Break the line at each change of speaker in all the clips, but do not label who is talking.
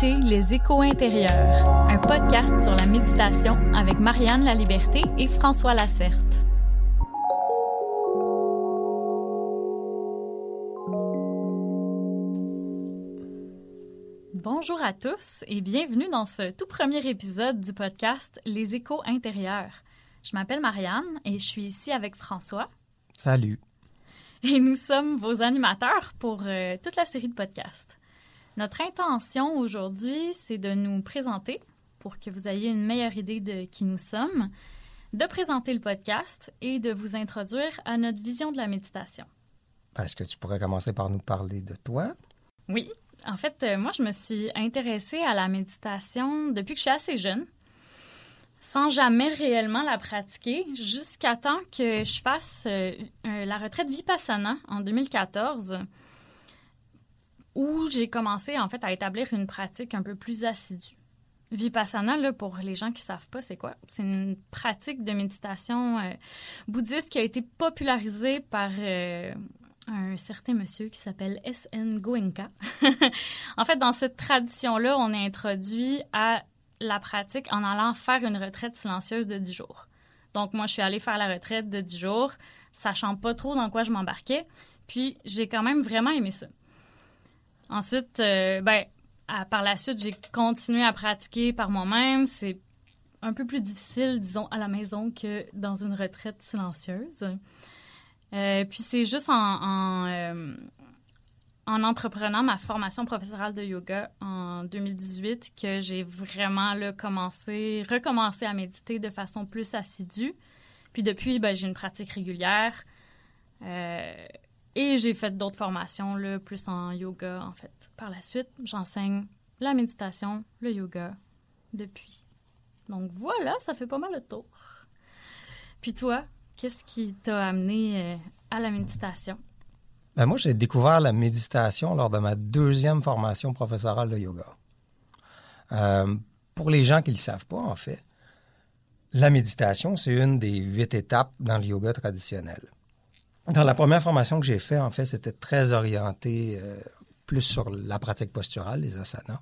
écoutez Les Échos intérieurs, un podcast sur la méditation avec Marianne La Liberté et François Lacerte. Bonjour à tous et bienvenue dans ce tout premier épisode du podcast Les Échos intérieurs. Je m'appelle Marianne et je suis ici avec François.
Salut.
Et nous sommes vos animateurs pour euh, toute la série de podcasts. Notre intention aujourd'hui, c'est de nous présenter pour que vous ayez une meilleure idée de qui nous sommes, de présenter le podcast et de vous introduire à notre vision de la méditation.
Est-ce que tu pourrais commencer par nous parler de toi?
Oui, en fait, euh, moi, je me suis intéressée à la méditation depuis que je suis assez jeune, sans jamais réellement la pratiquer, jusqu'à temps que je fasse euh, la retraite Vipassana en 2014 où j'ai commencé en fait à établir une pratique un peu plus assidue. Vipassana, là, pour les gens qui savent pas, c'est quoi? C'est une pratique de méditation euh, bouddhiste qui a été popularisée par euh, un certain monsieur qui s'appelle S.N. Goenka. en fait, dans cette tradition-là, on est introduit à la pratique en allant faire une retraite silencieuse de 10 jours. Donc, moi, je suis allée faire la retraite de 10 jours, sachant pas trop dans quoi je m'embarquais. Puis, j'ai quand même vraiment aimé ça. Ensuite, euh, ben, par la suite, j'ai continué à pratiquer par moi-même. C'est un peu plus difficile, disons, à la maison que dans une retraite silencieuse. Euh, puis c'est juste en, euh, en, entreprenant ma formation professorale de yoga en 2018 que j'ai vraiment là, commencé, recommencé à méditer de façon plus assidue. Puis depuis, ben, j'ai une pratique régulière. Et j'ai fait d'autres formations, là, plus en yoga, en fait. Par la suite, j'enseigne la méditation, le yoga, depuis. Donc voilà, ça fait pas mal le tour. Puis toi, qu'est-ce qui t'a amené euh, à la méditation?
Ben moi, j'ai découvert la méditation lors de ma deuxième formation professorale de yoga. Euh, pour les gens qui ne le savent pas, en fait, la méditation, c'est une des huit étapes dans le yoga traditionnel. Dans la première formation que j'ai faite, en fait, c'était très orienté euh, plus sur la pratique posturale, les asanas.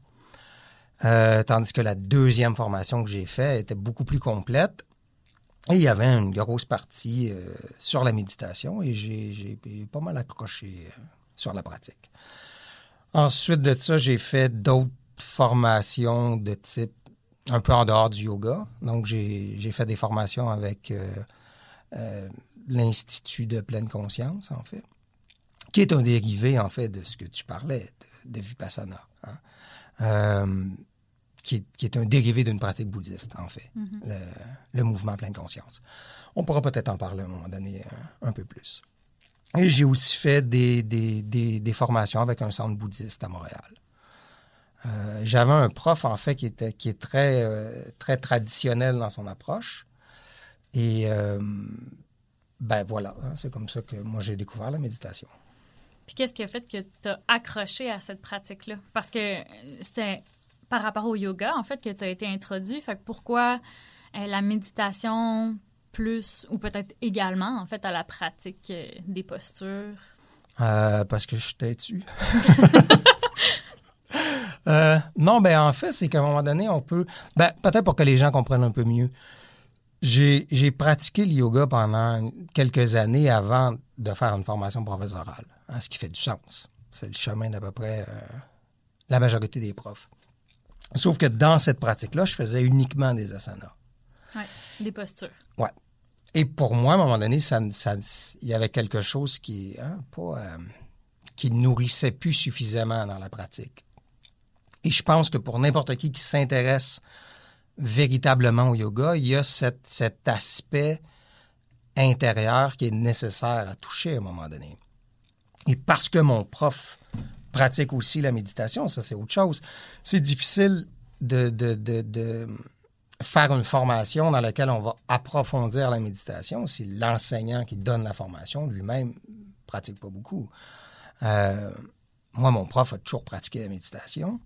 Euh, tandis que la deuxième formation que j'ai faite était beaucoup plus complète. Et il y avait une grosse partie euh, sur la méditation et j'ai pas mal accroché euh, sur la pratique. Ensuite de ça, j'ai fait d'autres formations de type un peu en dehors du yoga. Donc, j'ai fait des formations avec euh, l'Institut de pleine conscience, en fait, qui est un dérivé, en fait, de ce que tu parlais, de, de Vipassana, hein? euh, qui, est, qui, est, un dérivé d'une pratique bouddhiste, en fait, mm -hmm. le, le, mouvement pleine conscience. On pourra peut-être en parler à un moment donné un, un peu plus. Et j'ai aussi fait des, des, des, des, formations avec un centre bouddhiste à Montréal. Euh, J'avais un prof, en fait, qui, était, qui est très, euh, très traditionnel dans son approche. Et euh, ben voilà, hein, c'est comme ça que moi j'ai découvert la méditation.
Puis qu'est-ce qui a fait que tu as accroché à cette pratique-là? Parce que c'était par rapport au yoga, en fait, que tu as été introduit. Fait que pourquoi euh, la méditation plus, ou peut-être également, en fait, à la pratique euh, des postures?
Euh, parce que je suis têtu. Euh, non, ben en fait, c'est qu'à un moment donné, on peut... Ben, peut-être pour que les gens comprennent un peu mieux. J'ai pratiqué le yoga pendant quelques années avant de faire une formation professorale, hein, ce qui fait du sens. C'est le chemin d'à peu près euh, la majorité des profs. Sauf que dans cette pratique-là, je faisais uniquement des asanas.
Oui, des postures.
Ouais. Et pour moi, à un moment donné, ça, ça, il y avait quelque chose qui, hein, pas, euh, qui nourrissait plus suffisamment dans la pratique. Et je pense que pour n'importe qui qui s'intéresse véritablement au yoga, il y a cet, aspect intérieur qui est nécessaire à toucher à un moment donné. Et parce que mon prof pratique aussi la méditation, ça c'est autre chose, c'est difficile de, faire une formation dans laquelle on va approfondir la méditation si l'enseignant qui donne la formation lui-même pratique pas beaucoup. Euh, moi, mon prof a toujours pratiqué la méditation.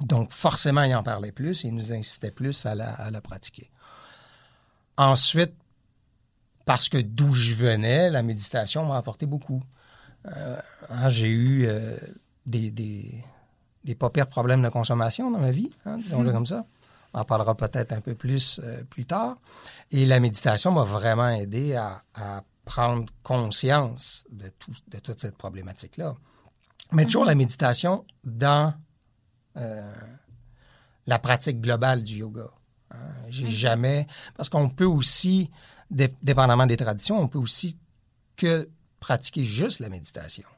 Donc, forcément, il en parlait plus et il nous incitait plus à la, à la pratiquer. Ensuite, parce que d'où je venais, la méditation m'a apporté beaucoup. Euh, hein, j'ai eu euh, des, des, des, pas pires problèmes de consommation dans ma vie, hein, disons-le comme ça. On en parlera peut-être un peu plus euh, plus tard. Et la méditation m'a vraiment aidé à, à prendre conscience de, tout, de toute cette problématique-là. Mais toujours la méditation dans euh, la pratique globale du yoga. Hein. J'ai jamais... Parce qu'on peut aussi, dépendamment des traditions, on peut aussi que pratiquer juste la méditation.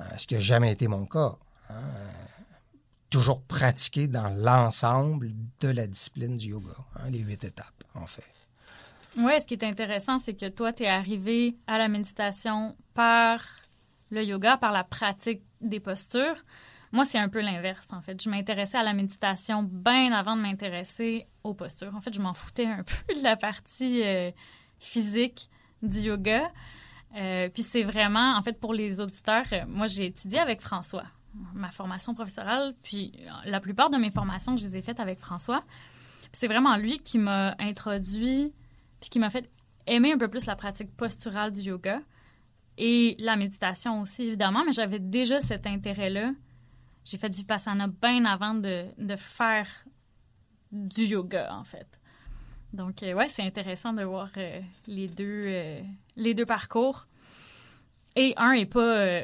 Euh, ce qui n'a jamais été mon cas. Hein. Toujours pratiquer dans l'ensemble de la discipline du yoga, hein, les huit étapes, en fait.
Oui, ce qui est intéressant, c'est que toi, tu es arrivé à la méditation par le yoga, par la pratique des postures. Moi, c'est un peu l'inverse, en fait. Je m'intéressais à la méditation bien avant de m'intéresser aux postures. En fait, je m'en foutais un peu de la partie euh, physique du yoga. Euh, puis c'est vraiment, en fait, pour les auditeurs, euh, moi, j'ai étudié avec François, ma formation professorale. Puis la plupart de mes formations, je les ai faites avec François. c'est vraiment lui qui m'a introduit, puis qui m'a fait aimer un peu plus la pratique posturale du yoga et la méditation aussi, évidemment, mais j'avais déjà cet intérêt-là. J'ai fait Vipassana bien avant de, faire du yoga, en fait. Donc, euh, ouais, c'est intéressant de voir euh, les, deux, euh, les deux parcours. Et un n'est pas.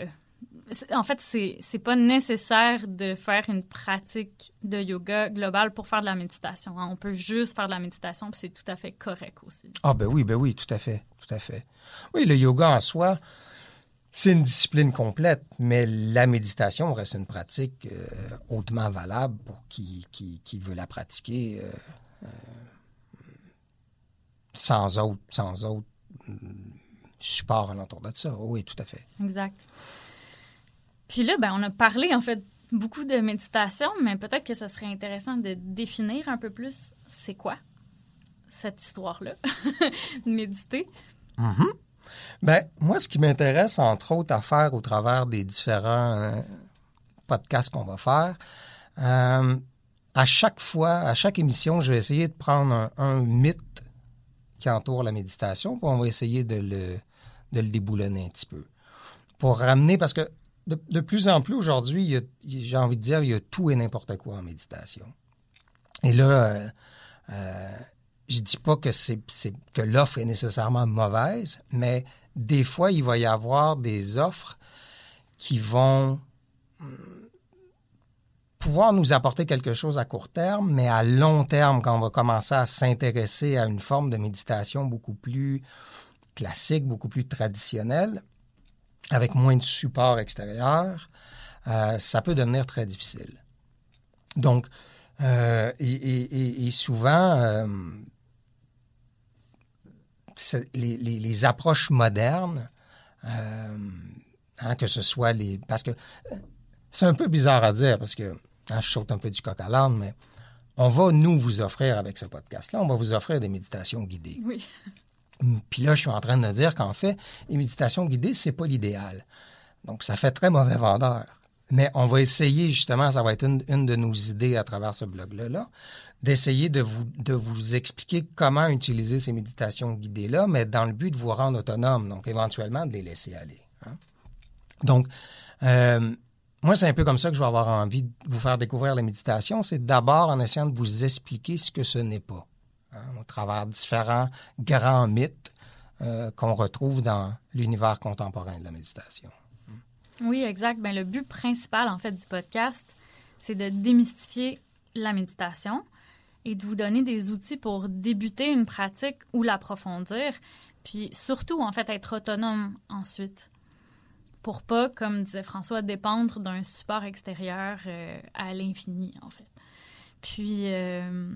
en fait, c'est pas nécessaire de faire une pratique de yoga globale pour faire de la méditation. Hein. On peut juste faire de la méditation, puis c'est tout à fait correct aussi.
Ah, ben oui, ben oui, tout à fait, tout à fait. Oui, le yoga en soi, c'est une discipline complète, mais la méditation reste une pratique euh, hautement valable pour qui, qui, qui, veut la pratiquer euh, euh, sans autre, sans autre mm, support alentour de ça. Oui, tout à fait.
Exact. Puis là, ben, on a parlé en fait beaucoup de méditation, mais peut-être que ce serait intéressant de définir un peu plus c'est quoi cette histoire-là, méditer.
Mm ben, moi, ce qui m'intéresse, entre autres, à faire au travers des différents euh, podcasts qu'on va faire, euh, à chaque fois, à chaque émission, je vais essayer de prendre un, mythe qui entoure la méditation, puis on va essayer de le, de le déboulonner un petit peu. Pour ramener, parce que de, plus en plus aujourd'hui, j'ai envie de dire, il y a tout et n'importe quoi en méditation. Et là, euh je dis pas que c'est que l'offre est nécessairement mauvaise, mais des fois il va y avoir des offres qui vont hmm, pouvoir nous apporter quelque chose à court terme, mais à long terme, quand on va commencer à s'intéresser à une forme de méditation beaucoup plus classique, beaucoup plus traditionnelle, avec moins de support extérieur, euh, ça peut devenir très difficile. Donc, euh, et, et, et, souvent, euh, les, les, les, approches modernes, euh, hein, que ce soit les... Parce que c'est un peu bizarre à dire, parce que hein, je saute un peu du coq à l'âne, mais on va, nous, vous offrir avec ce podcast-là, on va vous offrir des méditations guidées.
Oui.
Puis là, je suis en train de dire qu'en fait, les méditations guidées, c'est pas l'idéal. Donc, ça fait très mauvais vendeur. Mais on va essayer, justement, ça va être une, une de nos idées à travers ce blog-là, là, d'essayer de vous, de vous expliquer comment utiliser ces méditations guidées-là, mais dans le but de vous rendre autonome, donc éventuellement de les laisser aller. Hein. Donc, euh, moi, c'est un peu comme ça que je vais avoir envie de vous faire découvrir la méditation. C'est d'abord en essayant de vous expliquer ce que ce n'est pas, hein, au travers différents grands mythes euh, qu'on retrouve dans l'univers contemporain de la méditation.
Oui, exact. Ben, le but principal, en fait, du podcast, c'est de démystifier la méditation, et de vous donner des outils pour débuter une pratique ou l'approfondir, puis surtout, en fait, être autonome ensuite. Pour pas, comme disait François, dépendre d'un support extérieur euh, à l'infini, en fait. Puis, euh,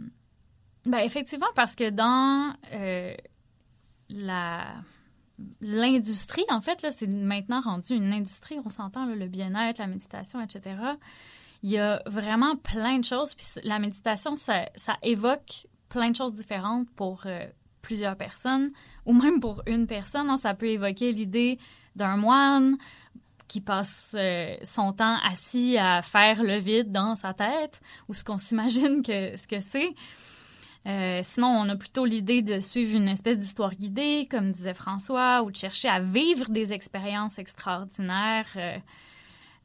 Ben, effectivement, parce que dans euh, l'industrie, en fait, c'est maintenant rendu une industrie, on s'entend, le bien-être, la méditation, etc. Il y a vraiment plein de choses. Puis la méditation, ça, évoque plein de choses différentes pour euh, plusieurs personnes ou même pour une personne. Hein. Ça peut évoquer l'idée d'un moine qui passe euh, son temps assis à faire le vide dans sa tête ou ce qu'on s'imagine que ce que c'est. Euh, sinon, on a plutôt l'idée de suivre une espèce d'histoire guidée, comme disait François, ou de chercher à vivre des expériences extraordinaires.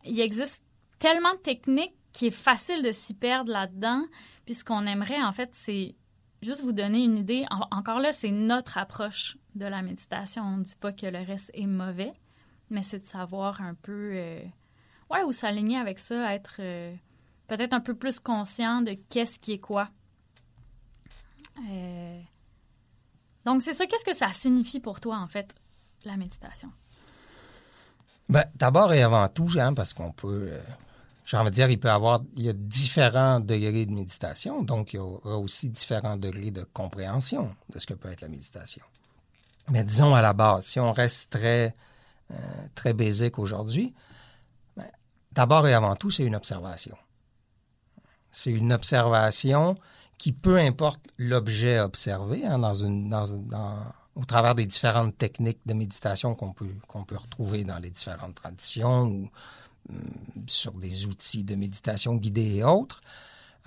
Il existe tellement de techniques qu'il est facile de s'y perdre là-dedans. Puis ce qu'on aimerait, en fait, c'est juste vous donner une idée. encore là, c'est notre approche de la méditation. On ne dit pas que le reste est mauvais, mais c'est de savoir un peu euh, ouais, où s'aligner avec ça, être peut-être un peu plus conscient de qu'est-ce qui est quoi euh, donc, c'est ça. Qu'est-ce que ça signifie pour toi, en fait, la méditation?
Ben, D'abord et avant tout, hein, parce qu'on peut, euh, j'ai envie de dire, il peut avoir, il y a différents degrés de méditation, donc il y aura aussi différents degrés de compréhension de ce que peut être la méditation. Mais disons à la base, si on reste très, euh, très basique aujourd'hui, ben, d'abord et avant tout, c'est une observation. C'est une observation qui, peu importe l'objet observé, hein, dans une, dans, au travers des différentes techniques de méditation qu'on peut, qu'on peut retrouver dans les différentes traditions ou sur des outils de méditation guidés et autres,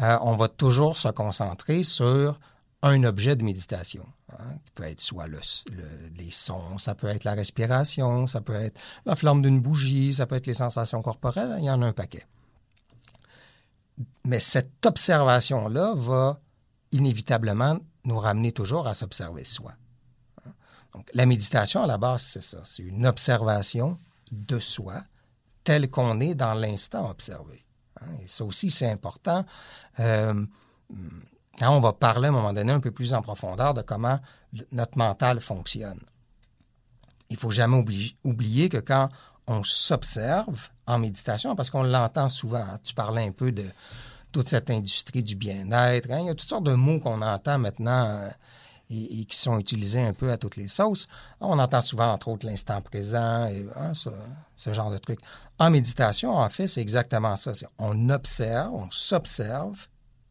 euh, on va toujours se concentrer sur un objet de méditation, hein, qui peut être soit le, les sons, ça peut être la respiration, ça peut être la flamme d'une bougie, ça peut être les sensations corporelles, il y en a un paquet. Mais cette observation-là va inévitablement nous ramener toujours à s'observer soi. Donc, la méditation, à la base, c'est ça. C'est une observation de soi tel qu'on est dans l'instant observé. Et ça aussi, c'est important. Euh, quand on va parler à un moment donné un peu plus en profondeur de comment notre mental fonctionne. Il faut jamais oublier que quand on s'observe en méditation, parce qu'on l'entend souvent, hein, tu parlais un peu de, toute cette industrie du bien-être. Hein. Il y a toutes sortes de mots qu'on entend maintenant euh, et, qui sont utilisés un peu à toutes les sauces. On entend souvent, entre autres, l'instant présent et hein, ce, genre de trucs. En méditation, en fait, c'est exactement ça. On observe, on s'observe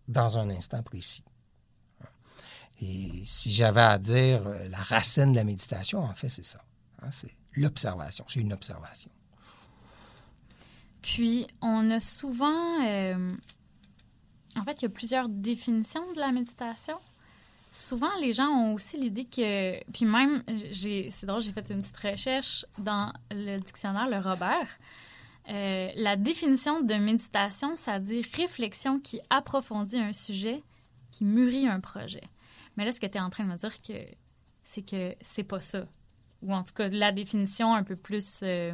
dans un instant précis. Et si j'avais à dire euh, la racine de la méditation, en fait, c'est ça. Hein. c'est l'observation. C'est une observation.
Puis, on a souvent euh, en fait, il y a plusieurs définitions de la méditation. Souvent, les gens ont aussi l'idée que. Puis même, c'est drôle, j'ai fait une petite recherche dans le dictionnaire Le Robert. Euh, la définition de méditation, ça dit réflexion qui approfondit un sujet, qui mûrit un projet. Mais là, ce que tu es en train de me dire, que c'est que c'est pas ça. Ou en tout cas, la définition un peu plus euh,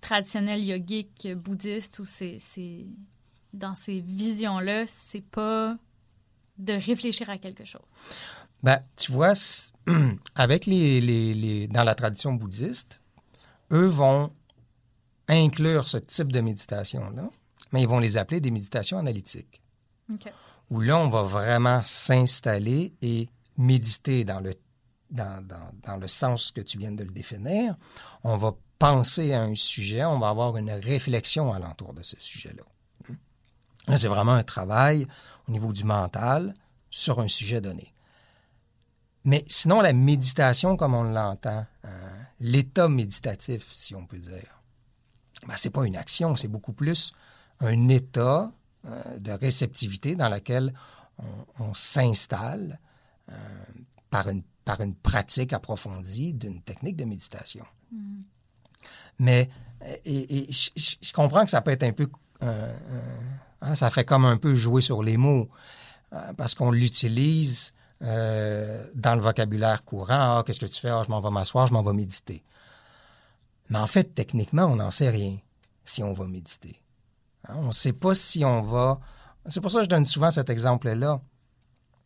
traditionnelle, yogique, bouddhiste, où c'est dans ces visions-là, c'est pas de réfléchir à quelque chose.
Ben, tu vois, avec les, les, dans la tradition bouddhiste, eux vont inclure ce type de méditation-là, mais ils vont les appeler des méditations analytiques. Où là, on va vraiment s'installer et méditer dans le, dans, dans, dans, le sens que tu viens de le définir. On va penser à un sujet, on va avoir une réflexion alentour de ce sujet-là. C'est vraiment un travail au niveau du mental sur un sujet donné. Mais sinon, la méditation, comme on l'entend, hein, l'état méditatif, si on peut dire, ben, ce n'est pas une action, c'est beaucoup plus un état euh, de réceptivité dans lequel on, s'installe euh, par, une, par une pratique approfondie d'une technique de méditation. Mm. Mais et, je, comprends que ça peut être un peu Hein, ça fait comme un peu jouer sur les mots, euh, parce qu'on l'utilise euh, dans le vocabulaire courant. Ah, qu'est-ce que tu fais? Ah, je m'en vais m'asseoir, je m'en vais méditer. Mais en fait, techniquement, on n'en sait rien si on va méditer. Hein, on ne sait pas si on va... C'est pour ça que je donne souvent cet exemple-là.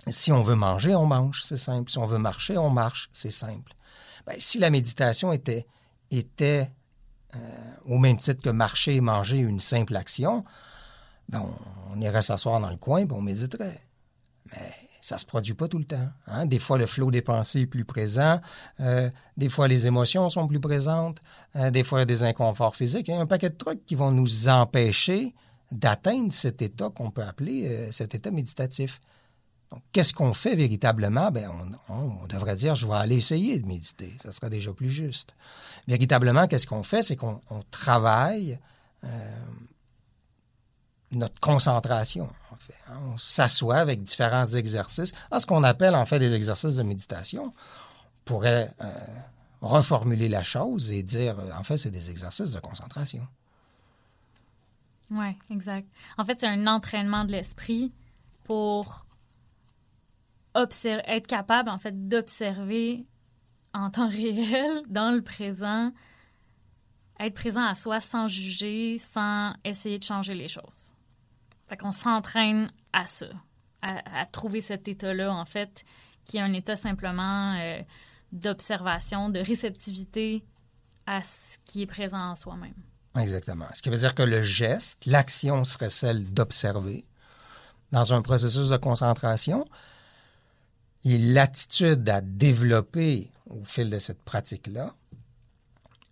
Si on veut manger, on mange, c'est simple. Si on veut marcher, on marche, c'est simple. Ben, si la méditation était, était euh, au même titre que marcher et manger une simple action, ben, on, irait s'asseoir dans le coin et on méditerait. Mais ça se produit pas tout le temps. Hein. Des fois, le flot des pensées est plus présent. Euh, des fois, les émotions sont plus présentes. Euh, des fois, il y a des inconforts physiques. Il y a un paquet de trucs qui vont nous empêcher d'atteindre cet état qu'on peut appeler euh, cet état méditatif. Donc, qu'est-ce qu'on fait véritablement? Ben, on, devrait dire, je vais aller essayer de méditer. Ça serait déjà plus juste. Véritablement, qu'est-ce qu'on fait? C'est qu'on travaille notre concentration, en fait. Hein. On s'assoit avec différents exercices. Ah, ce qu'on appelle, en fait, des exercices de méditation. On pourrait euh, reformuler la chose et dire, euh, en fait, c'est des exercices de concentration.
Oui, exact. En fait, c'est un entraînement de l'esprit pour être capable, en fait, d'observer en temps réel, dans le présent, être présent à soi sans juger, sans essayer de changer les choses. Fait qu'on s'entraîne à ça, à, trouver cet état-là, en fait, qui est un état simplement euh, d'observation, de réceptivité à ce qui est présent en soi-même.
Exactement. Ce qui veut dire que le geste, l'action serait celle d'observer dans un processus de concentration. Et l'attitude à développer au fil de cette pratique-là,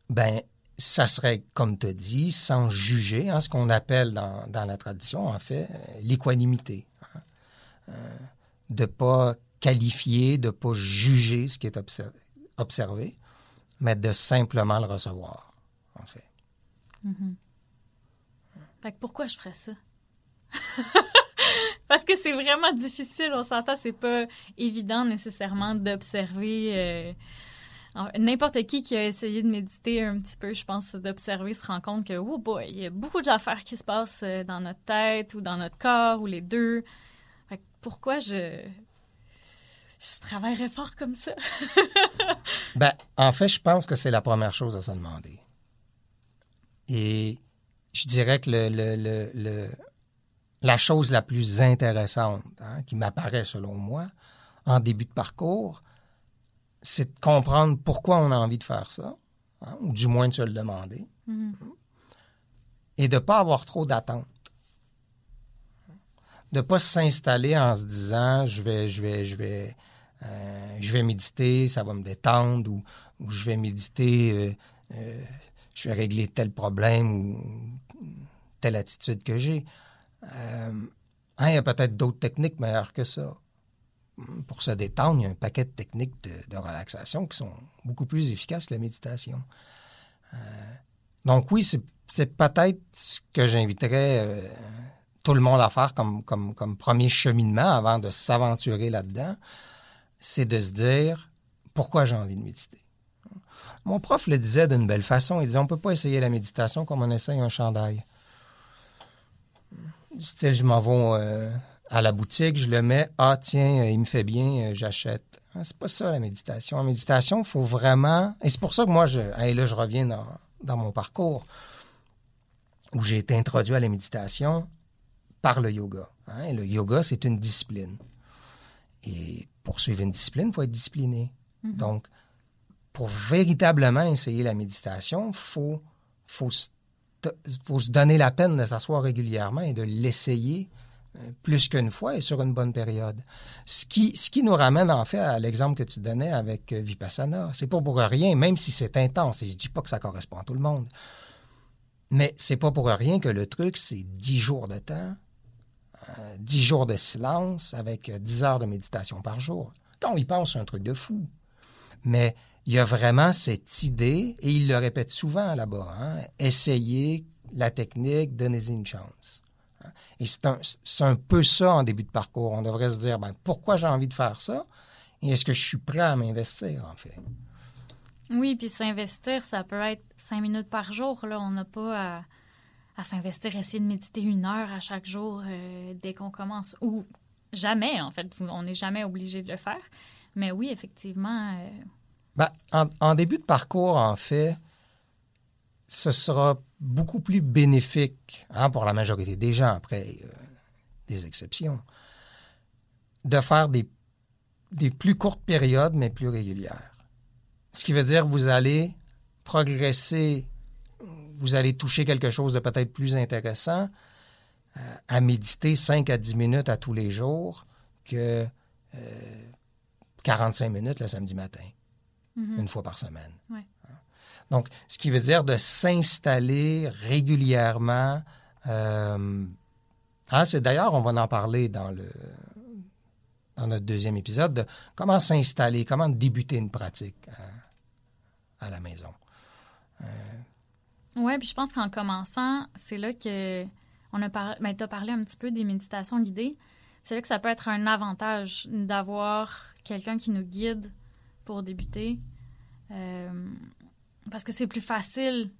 ben, ça serait, comme tu dis, sans juger, hein, ce qu'on appelle dans, la tradition, en fait, l'équanimité. Hein. Euh, de ne pas qualifier, de ne pas juger ce qui est observé, mais de simplement le recevoir, en fait.
Mm-hmm. Fait que pourquoi je ferais ça? Parce que c'est vraiment difficile, on s'entend, c'est pas évident nécessairement d'observer... Euh, N'importe qui qui a essayé de méditer un petit peu, je pense, d'observer, se rend compte que, oh boy, il y a beaucoup d'affaires qui se passent euh, dans notre tête ou dans notre corps ou les deux. pourquoi je, je travaillerais fort comme ça?
ben, en fait, je pense que c'est la première chose à se demander. Et je dirais que le, le, le, la chose la plus intéressante hein, qui m'apparaît selon moi en début de parcours, c'est de comprendre pourquoi on a envie de faire ça, hein, ou du moins de se le demander, mm-hmm. et de ne pas avoir trop d'attentes. De ne pas s'installer en se disant je vais, je vais, je vais, euh, je vais méditer, ça va me détendre, ou, je vais méditer, euh, euh, je vais régler tel problème ou telle attitude que j'ai. Hein, il y a peut-être d'autres techniques meilleures que ça pour se détendre, il y a un paquet de techniques de, relaxation qui sont beaucoup plus efficaces que la méditation. Euh, donc oui, c'est peut-être ce que j'inviterais euh, tout le monde à faire comme, premier cheminement avant de s'aventurer là-dedans, c'est de se dire pourquoi j'ai envie de méditer? Mon prof le disait d'une belle façon, il disait on ne peut pas essayer la méditation comme on essaye un chandail. Je m'en vais euh, à la boutique, je le mets, ah tiens, il me fait bien, euh, j'achète. Ah, c'est pas ça la méditation. En méditation, il faut vraiment. Et c'est pour ça que moi, je, là, je reviens dans, mon parcours où j'ai été introduit à la méditation par le yoga. Hein. le yoga, c'est une discipline. Et pour suivre une discipline, il faut être discipliné. Mm-hmm. Donc, pour véritablement essayer la méditation, il faut, faut, faut se donner la peine de s'asseoir régulièrement et de l'essayer plus qu'une fois et sur une bonne période. Ce qui, ce qui nous ramène en fait à l'exemple que tu donnais avec euh, Vipassana. C'est pas pour rien, même si c'est intense, et je dis pas que ça correspond à tout le monde. Mais c'est pas pour rien que le truc, c'est dix jours de temps, euh, dix jours de silence avec euh, dix heures de méditation par jour. Quand on y pense, c'est un truc de fou. Mais il y a vraiment cette idée, et il le répète souvent là-bas, hein, essayer la technique, donnez-y une chance. Et c'est un, peu ça en début de parcours. On devrait se dire, ben, pourquoi j'ai envie de faire ça? Et est-ce que je suis prêt à m'investir, en fait?
Oui, puis s'investir, ça peut être cinq minutes par jour. Là. On n'a pas à, s'investir, essayer de méditer une heure à chaque jour euh, dès qu'on commence. Ou jamais, en fait. On n'est jamais obligé de le faire. Mais oui, effectivement. Euh,
ben, en, début de parcours, en fait, ce sera beaucoup plus bénéfique hein, pour la majorité des gens, après euh, des exceptions, de faire des, des plus courtes périodes, mais plus régulières. Ce qui veut dire que vous allez progresser, vous allez toucher quelque chose de peut-être plus intéressant euh, à méditer 5 à 10 minutes à tous les jours que 45 minutes le samedi matin, une fois par semaine.
Ouais.
Donc, ce qui veut dire de s'installer régulièrement. euh, ah, c'est d'ailleurs, on va en parler dans le dans notre deuxième épisode de comment s'installer, comment débuter une pratique à, la maison.
Oui, puis je pense qu'en commençant, c'est là que on a ben, tu as parlé un petit peu des méditations guidées. C'est là que ça peut être un avantage d'avoir quelqu'un qui nous guide pour débuter. Euh, parce que c'est plus facile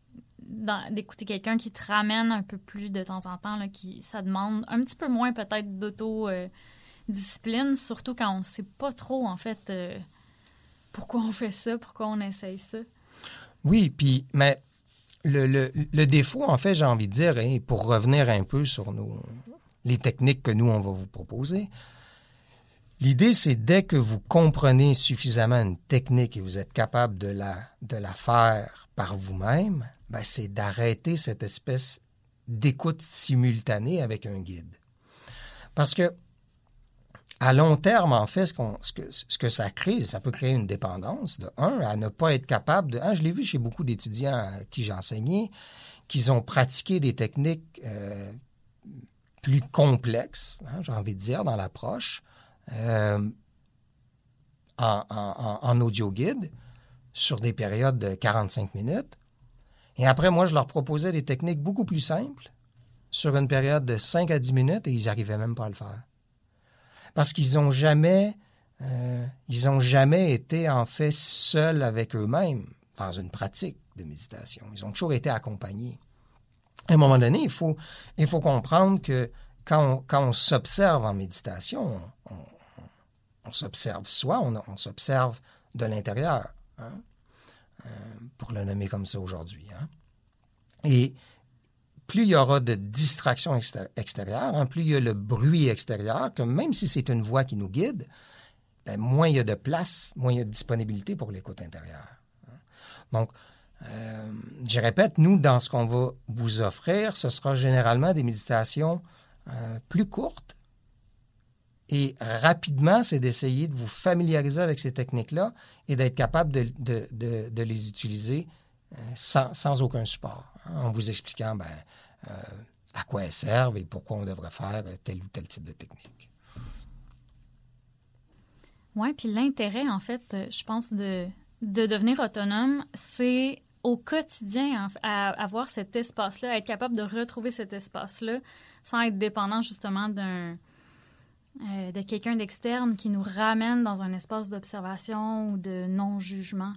d'écouter quelqu'un qui te ramène un peu plus de temps en temps, qui, ça demande un petit peu moins peut-être d'auto-discipline, surtout quand on ne sait pas trop, en fait, euh, pourquoi on fait ça, pourquoi on essaye ça.
Oui, puis, mais le, le, le défaut, en fait, j'ai envie de dire, et pour revenir un peu sur nos, les techniques que nous, on va vous proposer, l'idée, c'est dès que vous comprenez suffisamment une technique et vous êtes capable de la, de la faire par vous-même, ben, c'est d'arrêter cette espèce d'écoute simultanée avec un guide. Parce que, à long terme, en fait, ce, qu'on- ce que, que ça crée, ça peut créer une dépendance, de un, à ne pas être capable de... Je l'ai vu chez beaucoup d'étudiants à qui j'ai enseigné, qu'ils ont pratiqué des techniques euh, plus complexes, hein, j'ai envie de dire, dans l'approche, en, en- audio guide, sur des périodes de 45 minutes. Et après, moi, je leur proposais des techniques beaucoup plus simples, sur une période de 5 à 10 minutes, et ils n'arrivaient même pas à le faire parce qu'ils n'ont jamais, euh, jamais été en fait seuls avec eux-mêmes dans une pratique de méditation. Ils ont toujours été accompagnés. À un moment donné, il faut, il faut comprendre que quand on, quand on s'observe en méditation, on, on- on s'observe soi, on, s'observe de l'intérieur, hein, euh, pour le nommer comme ça aujourd'hui. hein. Et plus il y aura de distractions exté- extérieures, hein, plus il y a le bruit extérieur, que même si c'est une voix qui nous guide, ben, moins il y a de place, moins il y a de disponibilité pour l'écoute intérieure. Donc, euh, je répète, nous, dans ce qu'on va vous offrir, ce sera généralement des méditations euh, plus courtes. Et rapidement, c'est d'essayer de vous familiariser avec ces techniques-là et d'être capable de, les utiliser euh, sans, aucun support, hein, en vous expliquant ben, euh, à quoi elles servent et pourquoi on devrait faire tel ou tel type de technique.
Oui, puis l'intérêt, en fait, euh, je pense, de, de devenir autonome, c'est au quotidien, à avoir cet espace-là, être capable de retrouver cet espace-là sans être dépendant justement d'un euh, de quelqu'un d'externe qui nous ramène dans un espace d'observation ou de non-jugement.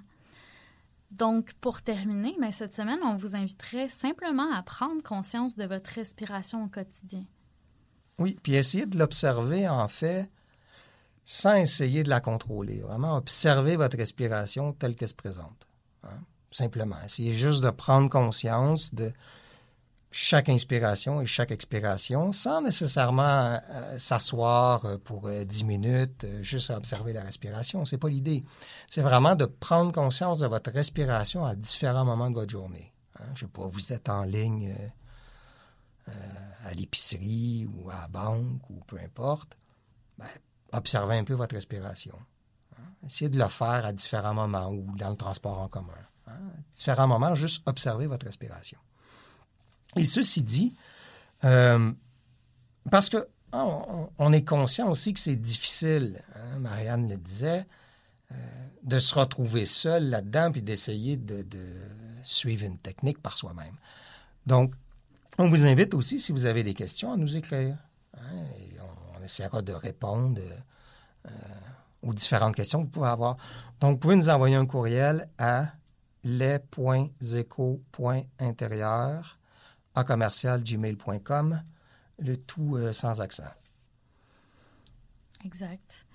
Donc, pour terminer, ben, cette semaine, on vous inviterait simplement à prendre conscience de votre respiration au quotidien.
Oui, puis essayer de l'observer, en fait, sans essayer de la contrôler. Vraiment observer votre respiration telle qu'elle se présente. hein. Simplement. Essayez juste de prendre conscience de chaque inspiration et chaque expiration sans nécessairement euh, s'asseoir euh, pour euh, 10 minutes euh, juste à observer la respiration. C'est pas l'idée. C'est vraiment de prendre conscience de votre respiration à différents moments de votre journée. Hein. Je sais pas, vous êtes en ligne à l'épicerie ou à la banque ou peu importe. Ben, observez un peu votre respiration. hein. Essayez de le faire à différents moments ou dans le transport en commun. hein. À différents moments, juste observez votre respiration. Et ceci dit, euh, parce que ah, on, est conscient aussi que c'est difficile, hein, Marianne le disait, euh, de se retrouver seul là-dedans puis d'essayer de, suivre une technique par soi-même. Donc, on vous invite aussi, si vous avez des questions, à nous écrire. hein, et on, essaiera de répondre euh, aux différentes questions que vous pouvez avoir. Donc, vous pouvez nous envoyer un courriel à les.eco.intérieur à le tout euh, sans accent.
Exact.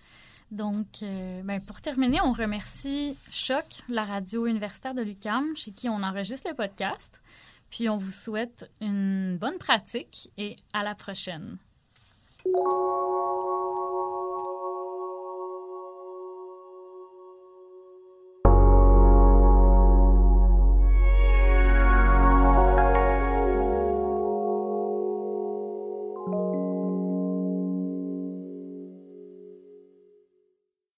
Donc, euh, ben, pour terminer, on remercie Choc, la radio universitaire de l'UCAM, chez qui on enregistre le podcast. Puis on vous souhaite une bonne pratique et à la prochaine.